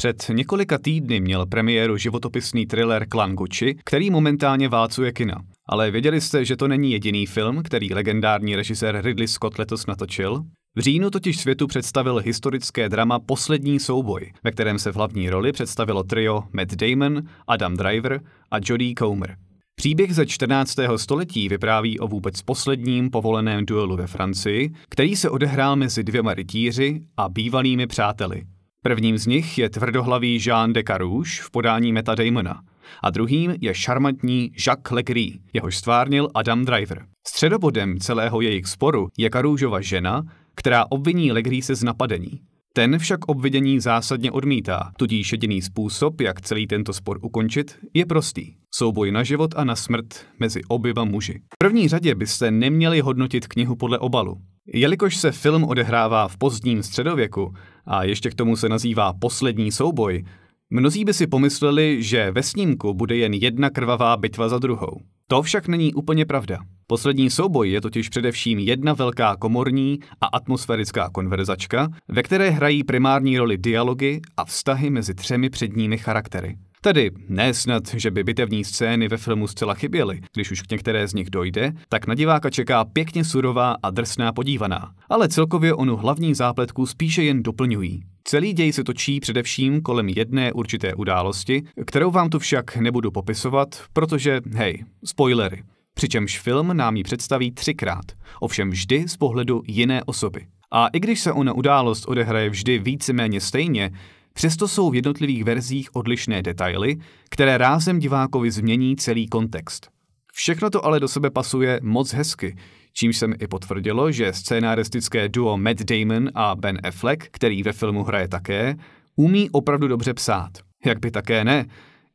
Před několika týdny měl premiéru životopisný thriller Klan Gucci, který momentálně válcuje kina. Ale věděli jste, že to není jediný film, který legendární režisér Ridley Scott letos natočil? V říjnu totiž světu představil historické drama Poslední souboj, ve kterém se v hlavní roli představilo trio Matt Damon, Adam Driver a Jodie Comer. Příběh ze 14. století vypráví o vůbec posledním povoleném duelu ve Francii, který se odehrál mezi dvěma rytíři a bývalými přáteli. Prvním z nich je tvrdohlavý Jean de Carouge v podání Meta Damona a druhým je šarmantní Jacques Legris, jehož stvárnil Adam Driver. Středobodem celého jejich sporu je Carougeova žena, která obviní Legrise z napadení. Ten však obvinění zásadně odmítá, tudíž jediný způsob, jak celý tento spor ukončit, je prostý. Souboj na život a na smrt mezi oběma muži. V první řadě byste neměli hodnotit knihu podle obalu. Jelikož se film odehrává v pozdním středověku a ještě k tomu se nazývá Poslední souboj, mnozí by si pomysleli, že ve snímku bude jen jedna krvavá bitva za druhou. To však není úplně pravda. Poslední souboj je totiž především jedna velká komorní a atmosférická konverzačka, ve které hrají primární roli dialogy a vztahy mezi třemi předními charaktery. Tedy ne snad, že by bitevní scény ve filmu zcela chyběly, když už k některé z nich dojde, tak na diváka čeká pěkně surová a drsná podívaná. Ale celkově onu hlavní zápletku spíše jen doplňují. Celý děj se točí především kolem jedné určité události, kterou vám tu však nebudu popisovat, protože, hej, spoilery. Přičemž film nám ji představí třikrát, ovšem vždy z pohledu jiné osoby. A i když se ona událost odehraje vždy víceméně stejně, Přesto jsou v jednotlivých verzích odlišné detaily, které rázem divákovi změní celý kontext. Všechno to ale do sebe pasuje moc hezky, čímž se mi i potvrdilo, že scénaristické duo Matt Damon a Ben Affleck, který ve filmu hraje také, umí opravdu dobře psát. Jak by také ne,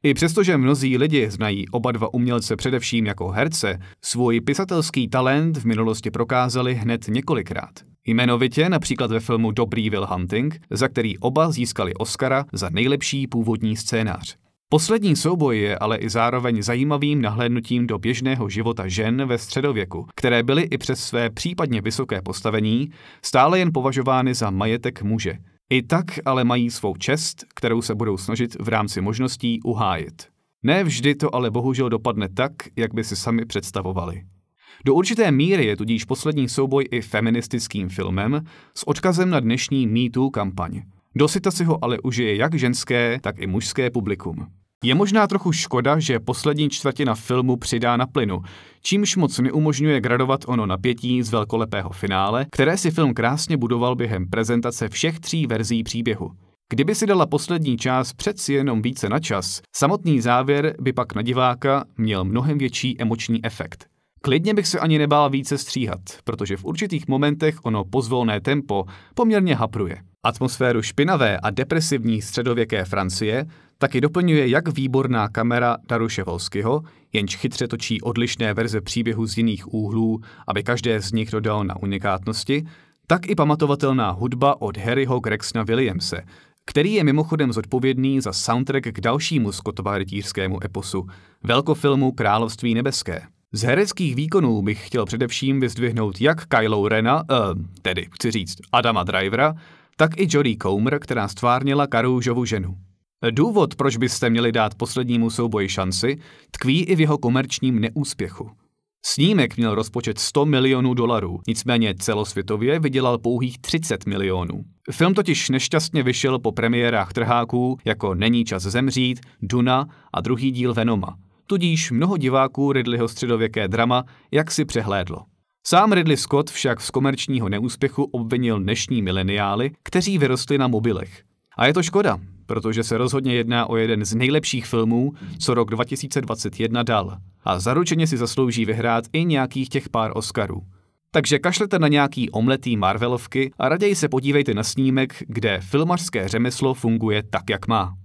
i přestože mnozí lidi znají oba dva umělce především jako herce, svůj pisatelský talent v minulosti prokázali hned několikrát. Jmenovitě například ve filmu Dobrý Will Hunting, za který oba získali Oscara za nejlepší původní scénář. Poslední souboj je ale i zároveň zajímavým nahlédnutím do běžného života žen ve středověku, které byly i přes své případně vysoké postavení stále jen považovány za majetek muže. I tak ale mají svou čest, kterou se budou snažit v rámci možností uhájit. Ne vždy to ale bohužel dopadne tak, jak by si sami představovali. Do určité míry je tudíž poslední souboj i feministickým filmem s odkazem na dnešní MeToo kampaň. Dosyta si ho ale užije jak ženské, tak i mužské publikum. Je možná trochu škoda, že poslední čtvrtina filmu přidá na plynu, čímž moc neumožňuje gradovat ono napětí z velkolepého finále, které si film krásně budoval během prezentace všech tří verzí příběhu. Kdyby si dala poslední část přeci jenom více na čas, samotný závěr by pak na diváka měl mnohem větší emoční efekt. Klidně bych se ani nebál více stříhat, protože v určitých momentech ono pozvolné tempo poměrně hapruje. Atmosféru špinavé a depresivní středověké Francie taky doplňuje jak výborná kamera Daruše Volskyho, jenž chytře točí odlišné verze příběhu z jiných úhlů, aby každé z nich dodal na unikátnosti, tak i pamatovatelná hudba od Harryho Gregsona Williamse, který je mimochodem zodpovědný za soundtrack k dalšímu Scottova rytířskému eposu, velkofilmu Království nebeské. Z hereckých výkonů bych chtěl především vyzdvihnout jak Kylo Rena, uh, tedy chci říct Adama Drivera, tak i Jodie Comer, která stvárnila Karoužovu ženu. Důvod, proč byste měli dát poslednímu souboji šanci, tkví i v jeho komerčním neúspěchu. Snímek měl rozpočet 100 milionů dolarů, nicméně celosvětově vydělal pouhých 30 milionů. Film totiž nešťastně vyšel po premiérách trháků jako Není čas zemřít, Duna a druhý díl Venoma. Tudíž mnoho diváků Ridleyho středověké drama jak si přehlédlo. Sám Ridley Scott však z komerčního neúspěchu obvinil dnešní mileniály, kteří vyrostli na mobilech. A je to škoda, protože se rozhodně jedná o jeden z nejlepších filmů, co rok 2021 dal. A zaručeně si zaslouží vyhrát i nějakých těch pár Oscarů. Takže kašlete na nějaký omletý Marvelovky a raději se podívejte na snímek, kde filmařské řemeslo funguje tak, jak má.